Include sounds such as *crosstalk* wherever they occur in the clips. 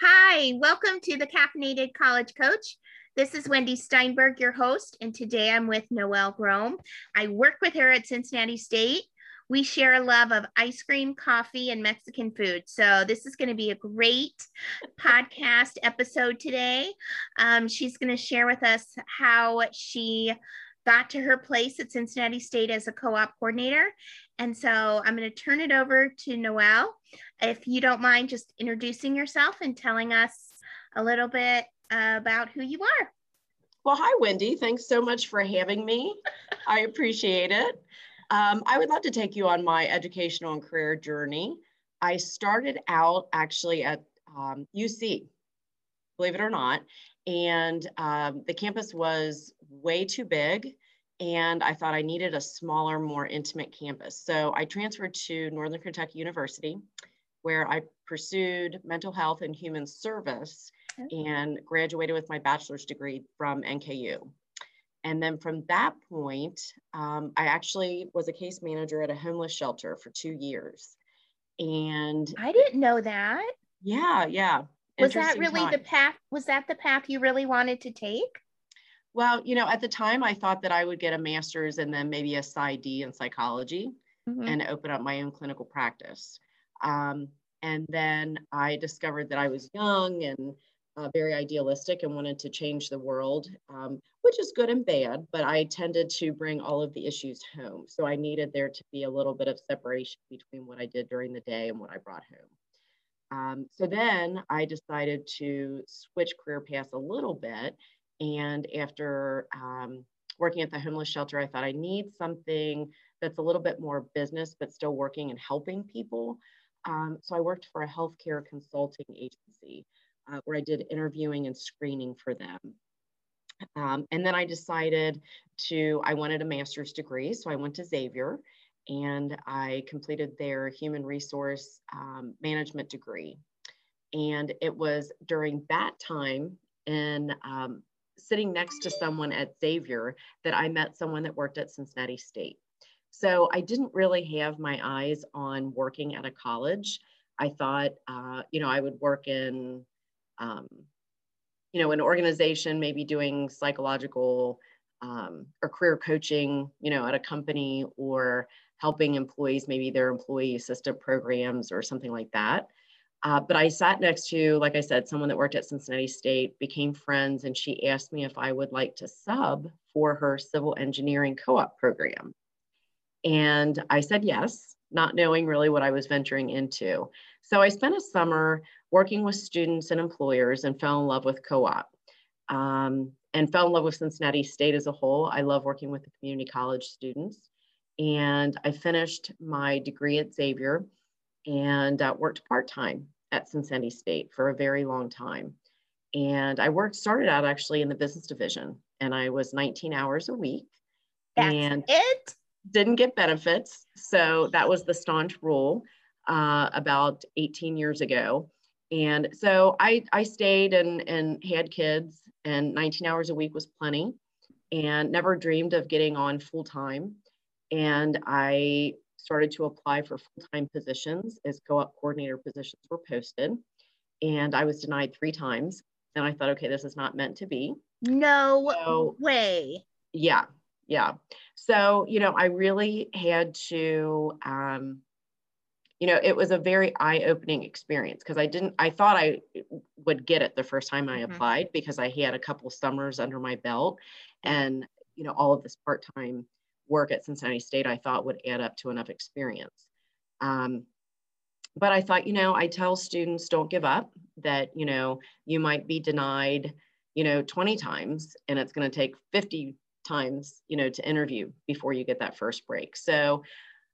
Hi, welcome to the Caffeinated College Coach. This is Wendy Steinberg, your host, and today I'm with Noelle Grome. I work with her at Cincinnati State. We share a love of ice cream, coffee, and Mexican food. So, this is going to be a great podcast episode today. Um, she's going to share with us how she got to her place at Cincinnati State as a co op coordinator. And so I'm going to turn it over to Noelle. If you don't mind just introducing yourself and telling us a little bit about who you are. Well, hi, Wendy. Thanks so much for having me. *laughs* I appreciate it. Um, I would love to take you on my educational and career journey. I started out actually at um, UC, believe it or not, and um, the campus was way too big and I thought I needed a smaller, more intimate campus. So I transferred to Northern Kentucky University, where I pursued mental health and human service okay. and graduated with my bachelor's degree from NKU. And then from that point, um, I actually was a case manager at a homeless shelter for two years. And I didn't know that. Yeah, yeah. Was that really time. the path? Was that the path you really wanted to take? Well, you know, at the time I thought that I would get a master's and then maybe a PsyD in psychology mm-hmm. and open up my own clinical practice. Um, and then I discovered that I was young and uh, very idealistic and wanted to change the world, um, which is good and bad, but I tended to bring all of the issues home. So I needed there to be a little bit of separation between what I did during the day and what I brought home. Um, so then I decided to switch career paths a little bit and after um, working at the homeless shelter, I thought I need something that's a little bit more business, but still working and helping people. Um, so I worked for a healthcare consulting agency uh, where I did interviewing and screening for them. Um, and then I decided to, I wanted a master's degree. So I went to Xavier and I completed their human resource um, management degree. And it was during that time in um, sitting next to someone at Xavier that I met someone that worked at Cincinnati State. So I didn't really have my eyes on working at a college. I thought, uh, you know, I would work in, um, you know, an organization, maybe doing psychological um, or career coaching, you know, at a company or helping employees, maybe their employee assistant programs or something like that. Uh, but I sat next to, like I said, someone that worked at Cincinnati State, became friends, and she asked me if I would like to sub for her civil engineering co op program. And I said yes, not knowing really what I was venturing into. So I spent a summer working with students and employers and fell in love with co op um, and fell in love with Cincinnati State as a whole. I love working with the community college students. And I finished my degree at Xavier and uh, worked part time at Cincinnati State for a very long time. And I worked, started out actually in the business division, and I was 19 hours a week. That's and it? Didn't get benefits. So that was the staunch rule uh, about 18 years ago. And so I, I stayed and, and had kids, and 19 hours a week was plenty, and never dreamed of getting on full time. And I started to apply for full-time positions as co-op coordinator positions were posted. And I was denied three times. And I thought, okay, this is not meant to be. No so, way. Yeah, yeah. So, you know, I really had to, um, you know, it was a very eye-opening experience because I didn't, I thought I would get it the first time I mm-hmm. applied because I had a couple summers under my belt and, you know, all of this part-time work at Cincinnati State I thought would add up to enough experience. Um, but I thought, you know, I tell students don't give up, that, you know, you might be denied, you know, 20 times and it's going to take 50 times, you know, to interview before you get that first break. So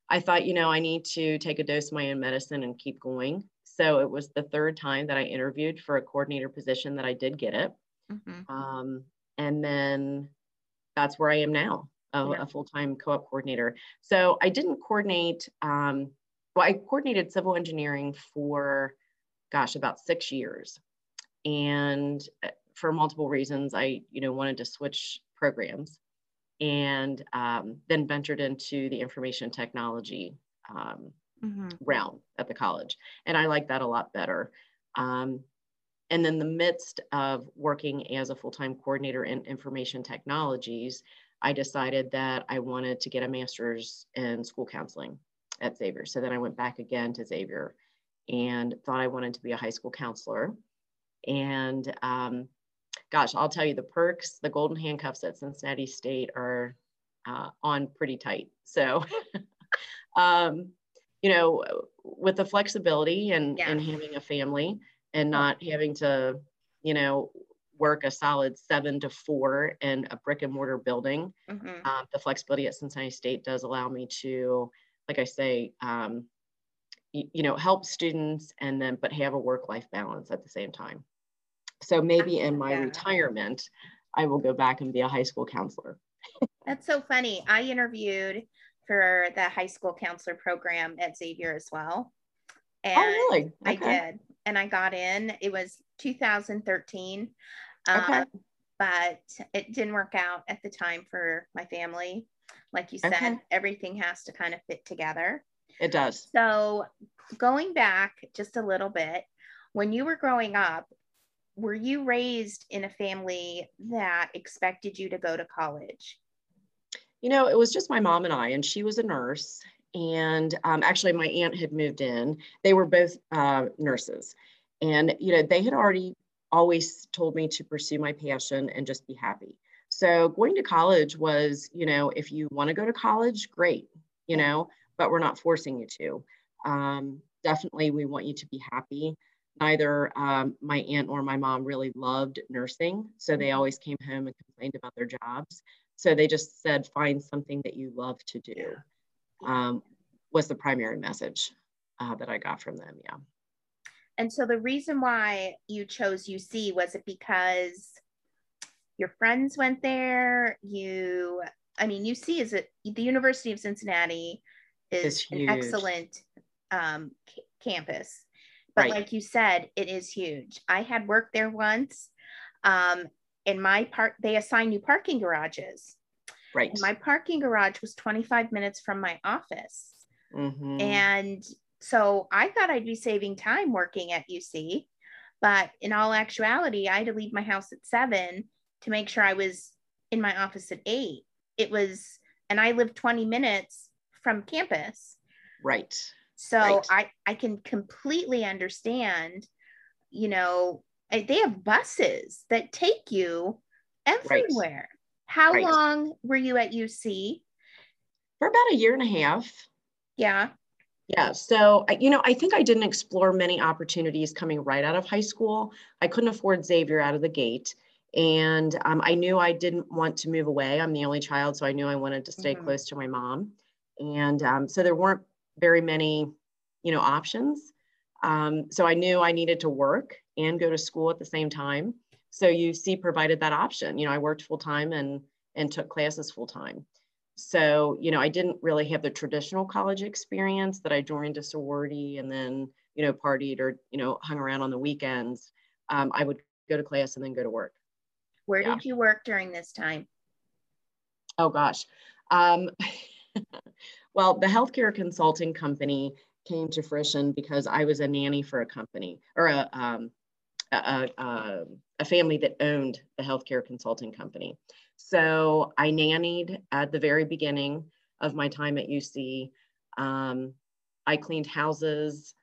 I thought, you know, I need to take a dose of my own medicine and keep going. So it was the third time that I interviewed for a coordinator position that I did get it. Mm-hmm. Um, and then that's where I am now a, yeah. a full-time co-op coordinator. So I didn't coordinate, um, well, I coordinated civil engineering for, gosh, about six years. And uh, for multiple reasons, I, you know, wanted to switch programs and um, then ventured into the information technology um, mm-hmm. realm at the college. And I like that a lot better. Um, and in the midst of working as a full-time coordinator in information technologies, I decided that I wanted to get a master's in school counseling at Xavier. So then I went back again to Xavier and thought I wanted to be a high school counselor. And um, gosh, I'll tell you the perks, the golden handcuffs at Cincinnati State are uh, on pretty tight. So, *laughs* um, you know, with the flexibility and, yeah. and having a family and not having to, you know, work a solid seven to four in a brick and mortar building, mm-hmm. uh, the flexibility at Cincinnati State does allow me to, like I say, um, you, you know, help students and then, but have a work life balance at the same time. So maybe in my yeah. retirement, I will go back and be a high school counselor. That's so funny. I interviewed for the high school counselor program at Xavier as well. Oh, and oh, really? Okay. I did. And I got in. It was 2013. Okay. Um, but it didn't work out at the time for my family. Like you said, okay. everything has to kind of fit together. It does. So, going back just a little bit, when you were growing up, were you raised in a family that expected you to go to college? You know, it was just my mom and I, and she was a nurse. And um, actually, my aunt had moved in. They were both uh, nurses. And, you know, they had already always told me to pursue my passion and just be happy. So going to college was, you know, if you want to go to college, great, you know, but we're not forcing you to. Um, definitely, we want you to be happy neither um, my aunt or my mom really loved nursing. So they mm-hmm. always came home and complained about their jobs. So they just said, find something that you love to do, um, was the primary message uh, that I got from them. Yeah. And so the reason why you chose UC was it because your friends went there? You, I mean, UC is a, the University of Cincinnati is an excellent um, c- campus but right. like you said, it is huge. I had worked there once. Um, in my part, they assign you parking garages. Right. And my parking garage was 25 minutes from my office. Mm-hmm. And so I thought I'd be saving time working at UC. But in all actuality, I had to leave my house at seven to make sure I was in my office at eight. It was, and I lived 20 minutes from campus. Right. So right. I I can completely understand, you know, they have buses that take you everywhere. Right. How right. long were you at UC? For about a year and a half. Yeah. Yeah. So, you know, I think I didn't explore many opportunities coming right out of high school. I couldn't afford Xavier out of the gate. And um, I knew I didn't want to move away. I'm the only child, so I knew I wanted to stay mm-hmm. close to my mom. And um, so there weren't very many, you know, options. Um, so I knew I needed to work and go to school at the same time. So UC provided that option. You know, I worked full time and and took classes full time. So you know, I didn't really have the traditional college experience that I joined a sorority and then you know partied or you know hung around on the weekends. Um, I would go to class and then go to work. Where yeah. did you work during this time? Oh gosh. Um, *laughs* Well, the healthcare consulting company came to fruition because I was a nanny for a company or a, um, a, a, a, family that owned the healthcare consulting company. So I nannied at the very beginning of my time at UC. Um, I cleaned houses.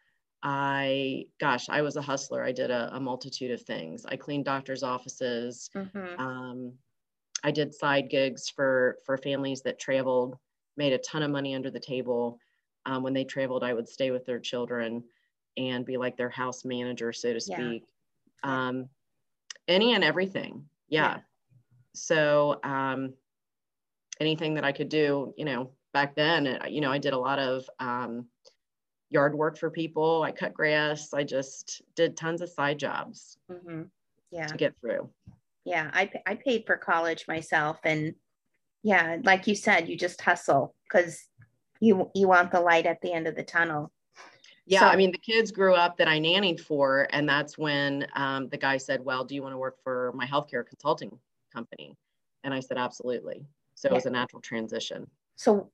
I, gosh, I was a hustler. I did a, a multitude of things. I cleaned doctors' offices. Mm-hmm. Um, I did side gigs for for families that traveled made a ton of money under the table. Um, when they traveled, I would stay with their children and be like their house manager, so to speak. Yeah. Um, any and everything. Yeah. yeah. So um, anything that I could do, you know, back then, uh, you know, I did a lot of um, yard work for people. I cut grass. I just did tons of side jobs. Mm-hmm. Yeah. To get through. Yeah. I, I paid for college myself and yeah like you said you just hustle because you you want the light at the end of the tunnel yeah so, i mean the kids grew up that i nannied for and that's when um, the guy said well do you want to work for my healthcare consulting company and i said absolutely so yeah. it was a natural transition so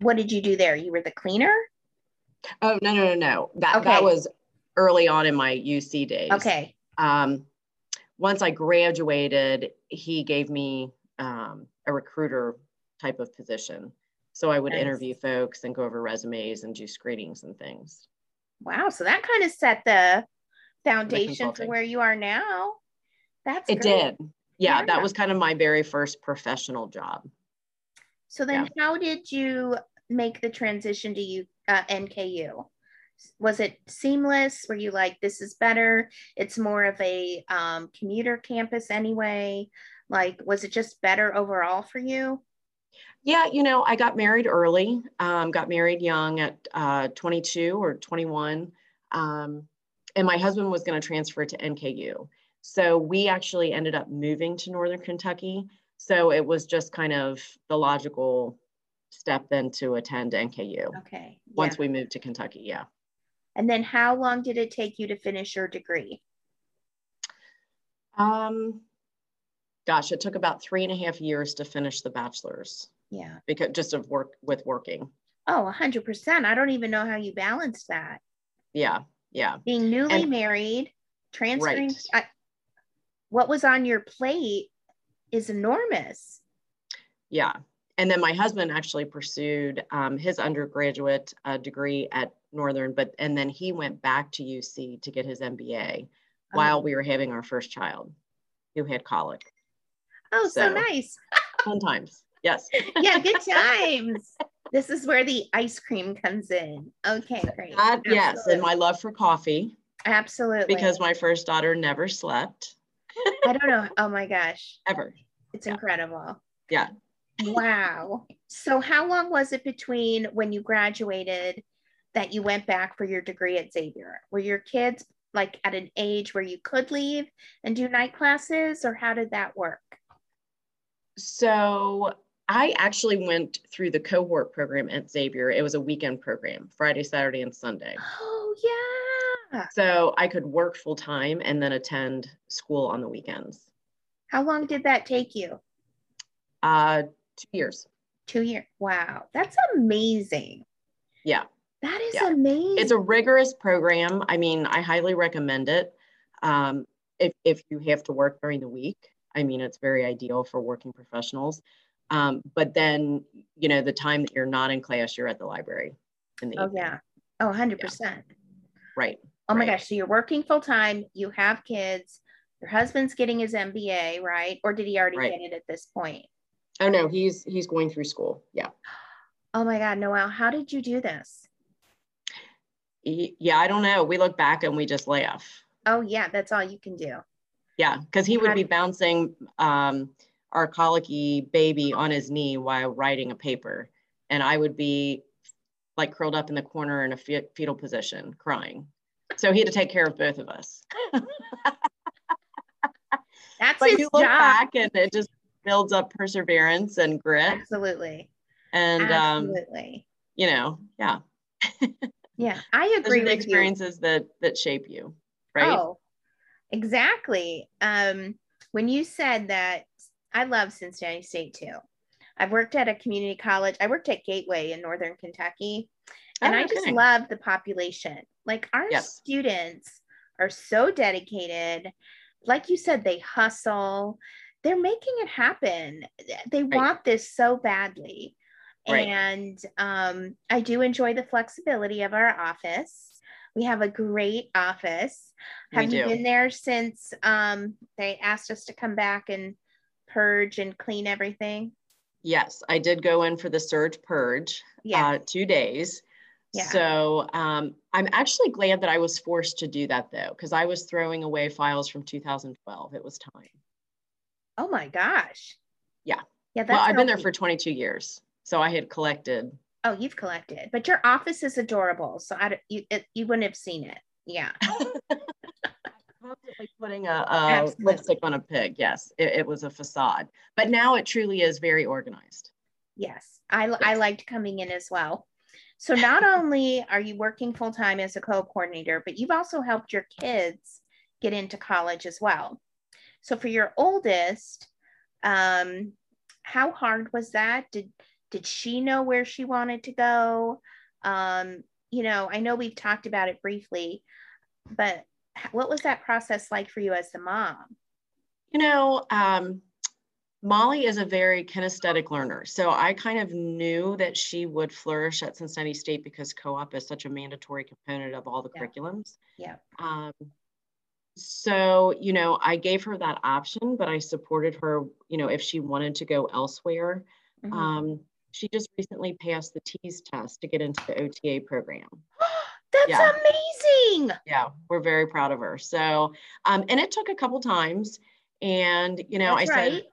what did you do there you were the cleaner oh no no no no that okay. that was early on in my UC days. Okay. Um, once I graduated, he gave me um, a recruiter type of position. So I would nice. interview folks and go over resumes and do screenings and things. Wow. So that kind of set the foundation for where you are now. That's it great. did. Yeah, yeah, that was kind of my very first professional job. So then, yeah. how did you make the transition to you uh, NKU? Was it seamless? Were you like, this is better? It's more of a um, commuter campus anyway. Like, was it just better overall for you? Yeah, you know, I got married early. Um, got married young at uh, 22 or 21. Um, and my husband was going to transfer to NKU. So we actually ended up moving to Northern Kentucky. So it was just kind of the logical step then to attend NKU. Okay. Yeah. Once we moved to Kentucky, yeah. And then how long did it take you to finish your degree? Um, gosh, it took about three and a half years to finish the bachelor's. Yeah. Because just of work with working. Oh, 100%. I don't even know how you balance that. Yeah. Yeah. Being newly and, married, transferring. Right. I, what was on your plate is enormous. Yeah. And then my husband actually pursued um, his undergraduate uh, degree at Northern, but and then he went back to UC to get his MBA oh. while we were having our first child, who had colic. Oh, so, so nice. fun times. Yes. *laughs* yeah, good *laughs* times. This is where the ice cream comes in. Okay, great. That, yes, and my love for coffee. Absolutely. Because my first daughter never slept. I don't know. Oh my gosh. *laughs* Ever. It's yeah. incredible. Yeah. Wow. So, how long was it between when you graduated that you went back for your degree at Xavier? Were your kids like at an age where you could leave and do night classes, or how did that work? So, I actually went through the cohort program at Xavier. It was a weekend program, Friday, Saturday, and Sunday. Oh, yeah. So I could work full time and then attend school on the weekends. How long did that take you? Uh, two years. Two years. Wow. That's amazing. Yeah. That is yeah. amazing. It's a rigorous program. I mean, I highly recommend it. Um, if, if you have to work during the week, I mean, it's very ideal for working professionals. Um, but then, you know, the time that you're not in class, you're at the library. In the oh, evening. yeah. Oh, 100%. Yeah. Right. Oh my right. gosh. So you're working full time, you have kids, your husband's getting his MBA, right? Or did he already right. get it at this point? Oh no, he's he's going through school. Yeah. *gasps* Oh my God, Noelle, how did you do this? Yeah, I don't know. We look back and we just laugh. Oh yeah, that's all you can do. Yeah, because he would be bouncing um, our colicky baby on his knee while writing a paper, and I would be like curled up in the corner in a fetal position, crying. So he had to take care of both of us. *laughs* That's but his you look job. back and it just builds up perseverance and grit. Absolutely. And um, absolutely. Um, you know, yeah. *laughs* yeah, I agree. Those the experiences you. that that shape you, right? Oh, exactly. Um, when you said that, I love Cincinnati State too. I've worked at a community college. I worked at Gateway in Northern Kentucky, and oh, I just love the population. Like our yes. students are so dedicated. Like you said, they hustle they're making it happen. They right. want this so badly. Right. And um, I do enjoy the flexibility of our office. We have a great office. Have you been there since um, they asked us to come back and purge and clean everything? Yes, I did go in for the surge purge. Yeah, uh, two days. Yeah. So um, I'm actually glad that I was forced to do that though, because I was throwing away files from 2012. It was time. Oh my gosh. Yeah. Yeah. well, I've been there for 22 years. So I had collected. Oh, you've collected, but your office is adorable. So I, you, it, you wouldn't have seen it. Yeah. *laughs* constantly putting a, a lipstick on a pig. Yes, it, it, was a facade, but now it truly is very organized. Yes, I, yes. I liked coming in as well. So not *laughs* only are you working full time as a co-coordinator, but you've also helped your kids get into college as well. So for your oldest, um, how hard was that? Did did she know where she wanted to go? Um, you know, I know we've talked about it briefly. but what was that process like for you as the mom? You know, um, Molly is a very kinesthetic learner. So I kind of knew that she would flourish at Cincinnati State because co-op is such a mandatory component of all the yeah. curriculums. Yeah. Um, so, you know, I gave her that option, but I supported her, you know, if she wanted to go elsewhere. Mm-hmm. Um, she just recently passed the TEAS test to get into the OTA program. *gasps* That's yeah. amazing. Yeah, we're very proud of her. So, um, and it took a couple times. And, you know, That's I right. said,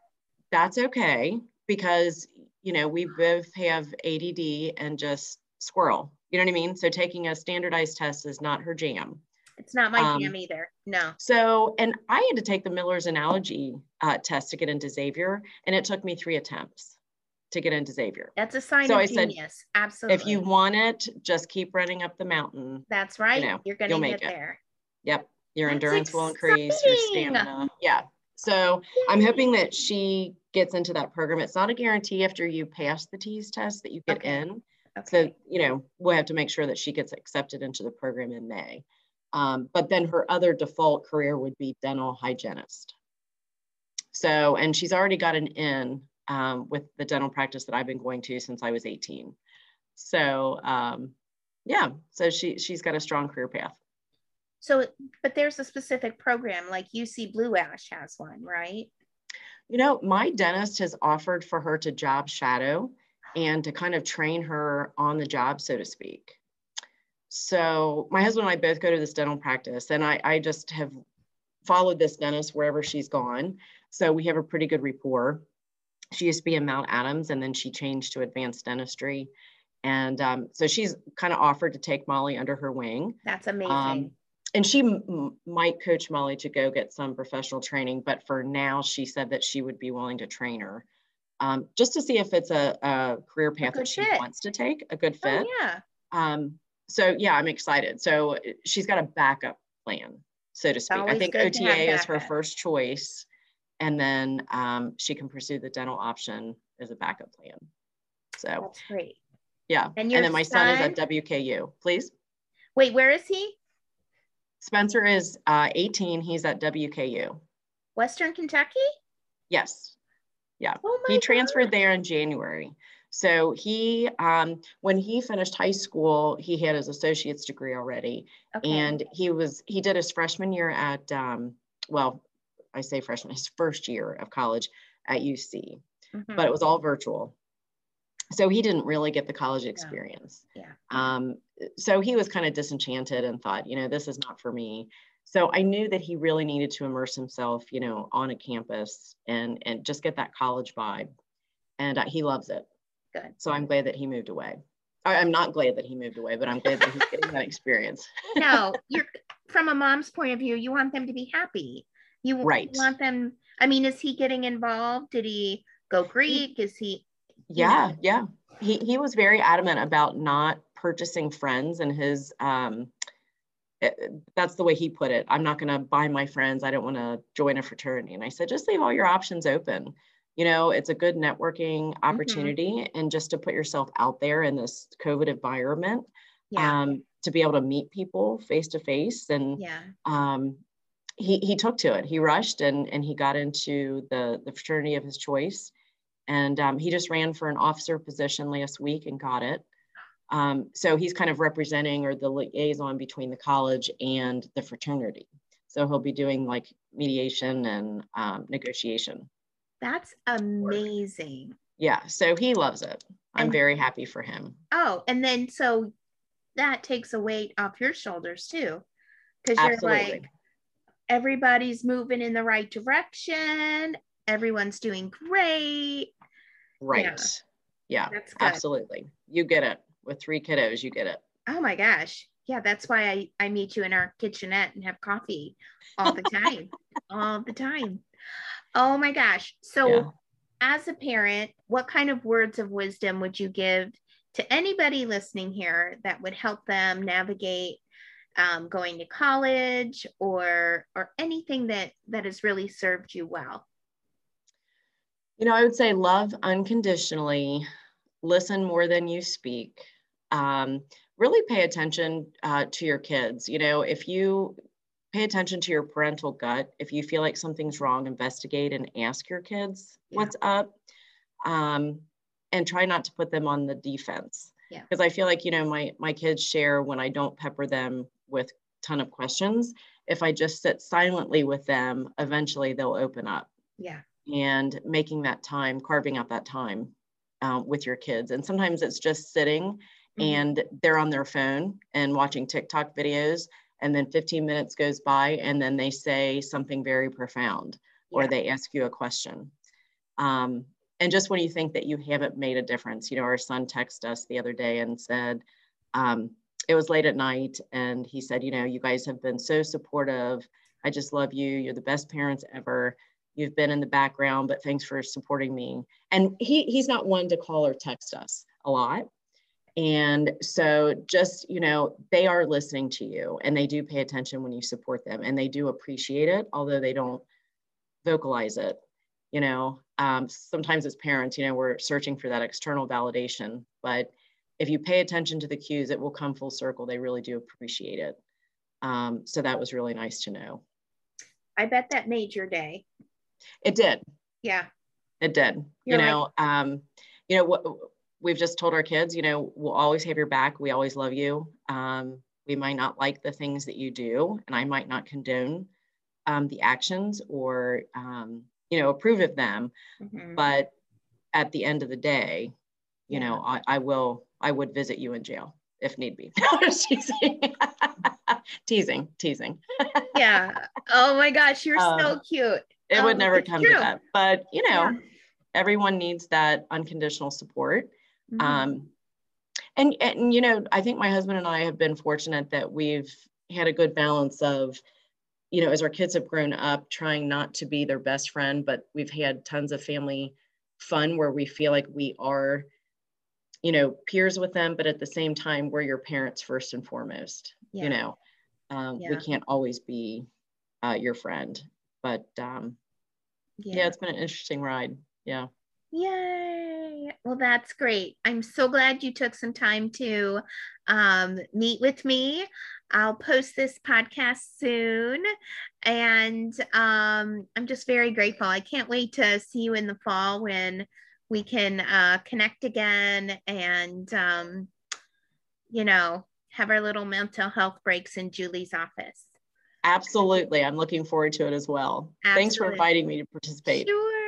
that's okay because you know we both have ADD and just squirrel. You know what I mean? So taking a standardized test is not her jam. It's not my um, jam either. No. So, and I had to take the Miller's analogy uh, test to get into Xavier, and it took me three attempts to get into Xavier. That's a sign so of I genius. Said, Absolutely. If you want it, just keep running up the mountain. That's right. You know, You're going to get there. Yep. Your That's endurance exciting. will increase, your stamina. Yeah. So I'm hoping that she gets into that program. It's not a guarantee after you pass the TEAS test that you get okay. in. Okay. So, you know, we'll have to make sure that she gets accepted into the program in May. Um, but then her other default career would be dental hygienist. So, and she's already got an in um, with the dental practice that I've been going to since I was 18. So, um, yeah, so she, she's got a strong career path. So, but there's a specific program like UC Blue Ash has one, right? You know, my dentist has offered for her to job shadow and to kind of train her on the job, so to speak. So, my husband and I both go to this dental practice, and I, I just have followed this dentist wherever she's gone. So, we have a pretty good rapport. She used to be in Mount Adams, and then she changed to advanced dentistry. And um, so she's kind of offered to take Molly under her wing. That's amazing. Um, and she m- might coach Molly to go get some professional training, but for now, she said that she would be willing to train her um, just to see if it's a, a career path a that she fit. wants to take, a good oh, fit. Oh, yeah. Um, so yeah, I'm excited. So she's got a backup plan, so to speak. I think OTA is her first choice, and then um, she can pursue the dental option as a backup plan. So that's great. Yeah, and, and then my son, son is at WKU. Please. Wait, where is he? Spencer is uh, 18. He's at WKU. Western Kentucky? Yes. Yeah. Oh he transferred God. there in January. So he, um, when he finished high school, he had his associate's degree already, okay. and he was he did his freshman year at, um, well, I say freshman, his first year of college at UC, mm-hmm. but it was all virtual so he didn't really get the college experience. Yeah. yeah. Um, so he was kind of disenchanted and thought, you know, this is not for me. So I knew that he really needed to immerse himself, you know, on a campus and and just get that college vibe. And uh, he loves it. Good. So I'm glad that he moved away. I, I'm not glad that he moved away, but I'm glad that he's getting that experience. *laughs* no, *laughs* you're from a mom's point of view, you want them to be happy. You right. want them. I mean, is he getting involved? Did he go Greek? Is he yeah yeah he, he was very adamant about not purchasing friends and his um it, eh, that's the way he put it i'm not going to buy my friends i don't want to join a fraternity and i said just leave all your options open you know it's a good networking mm-hmm. opportunity mm-hmm. and just to put yourself out there in this covid environment yeah. um, to be able to meet people face to face and yeah. um, he, he took to it he rushed and, and he got into the, the fraternity of his choice and um, he just ran for an officer position last week and got it. Um, so he's kind of representing or the liaison between the college and the fraternity. So he'll be doing like mediation and um, negotiation. That's amazing. Yeah, so he loves it. I'm and, very happy for him. Oh, and then so that takes a weight off your shoulders too. Because you're like, everybody's moving in the right direction everyone's doing great. Right. Yeah, yeah absolutely. You get it. With three kiddos, you get it. Oh my gosh. Yeah, that's why I, I meet you in our kitchenette and have coffee all the time. *laughs* all the time. Oh my gosh. So, yeah. as a parent, what kind of words of wisdom would you give to anybody listening here that would help them navigate um, going to college or or anything that that has really served you well you know, I would say love unconditionally, listen more than you speak. Um, really pay attention uh, to your kids. You know, if you pay attention to your parental gut, if you feel like something's wrong, investigate and ask your kids yeah. what's up. Um, and try not to put them on the defense. Yeah. Because I feel like, you know, my my kids share when I don't pepper them with ton of questions. If I just sit silently with them, eventually they'll open up. Yeah. And making that time, carving out that time uh, with your kids. And sometimes it's just sitting mm-hmm. and they're on their phone and watching TikTok videos. And then 15 minutes goes by and then they say something very profound or they ask you a question. Um, and just when you think that you haven't made a difference, you know, our son texted us the other day and said, um, it was late at night and he said, you know, you guys have been so supportive. I just love you. You're the best parents ever. You've been in the background, but thanks for supporting me. And he he's not one to call or text us a lot. And so just, you know, they are listening to you and they do pay attention when you support them and they do appreciate it, although they don't vocalize it. You know, um, sometimes as parents, you know, we're searching for that external validation, but if you pay attention to the cues, it will come full circle. They really do appreciate it. Um, so that was really nice to know. I bet that made your day. It did. Yeah. It did. You're you know, right. um, you know what we've just told our kids, you know, we'll always have your back. We always love you. Um, we might not like the things that you do, and I might not condone um, the actions or, um, you know, approve of them. Mm-hmm. But at the end of the day, you yeah. know, I, I will I would visit you in jail if need be. *laughs* *laughs* teasing. teasing, teasing. *laughs* yeah. Oh my gosh, you're um, so cute. It um, would never come true. to that. But you know, yeah. everyone needs that unconditional support. Mm-hmm. Um, and, and you know, I think my husband and I have been fortunate that we've had a good balance of, you know, as our kids have grown up, trying not to be their best friend, but we've had tons of family fun where we feel like we are you know peers with them but at the same time we're your parents first and foremost yeah. you know um, yeah. we can't always be uh, your friend but um, yeah. yeah it's been an interesting ride yeah Yay! Well, that's great. I'm so glad you took some time to um, meet with me. I'll post this podcast soon. And um, I'm just very grateful. I can't wait to see you in the fall when we can uh, connect again and, um, you know, have our little mental health breaks in Julie's office. Absolutely. I'm looking forward to it as well. Absolutely. Thanks for inviting me to participate. Sure.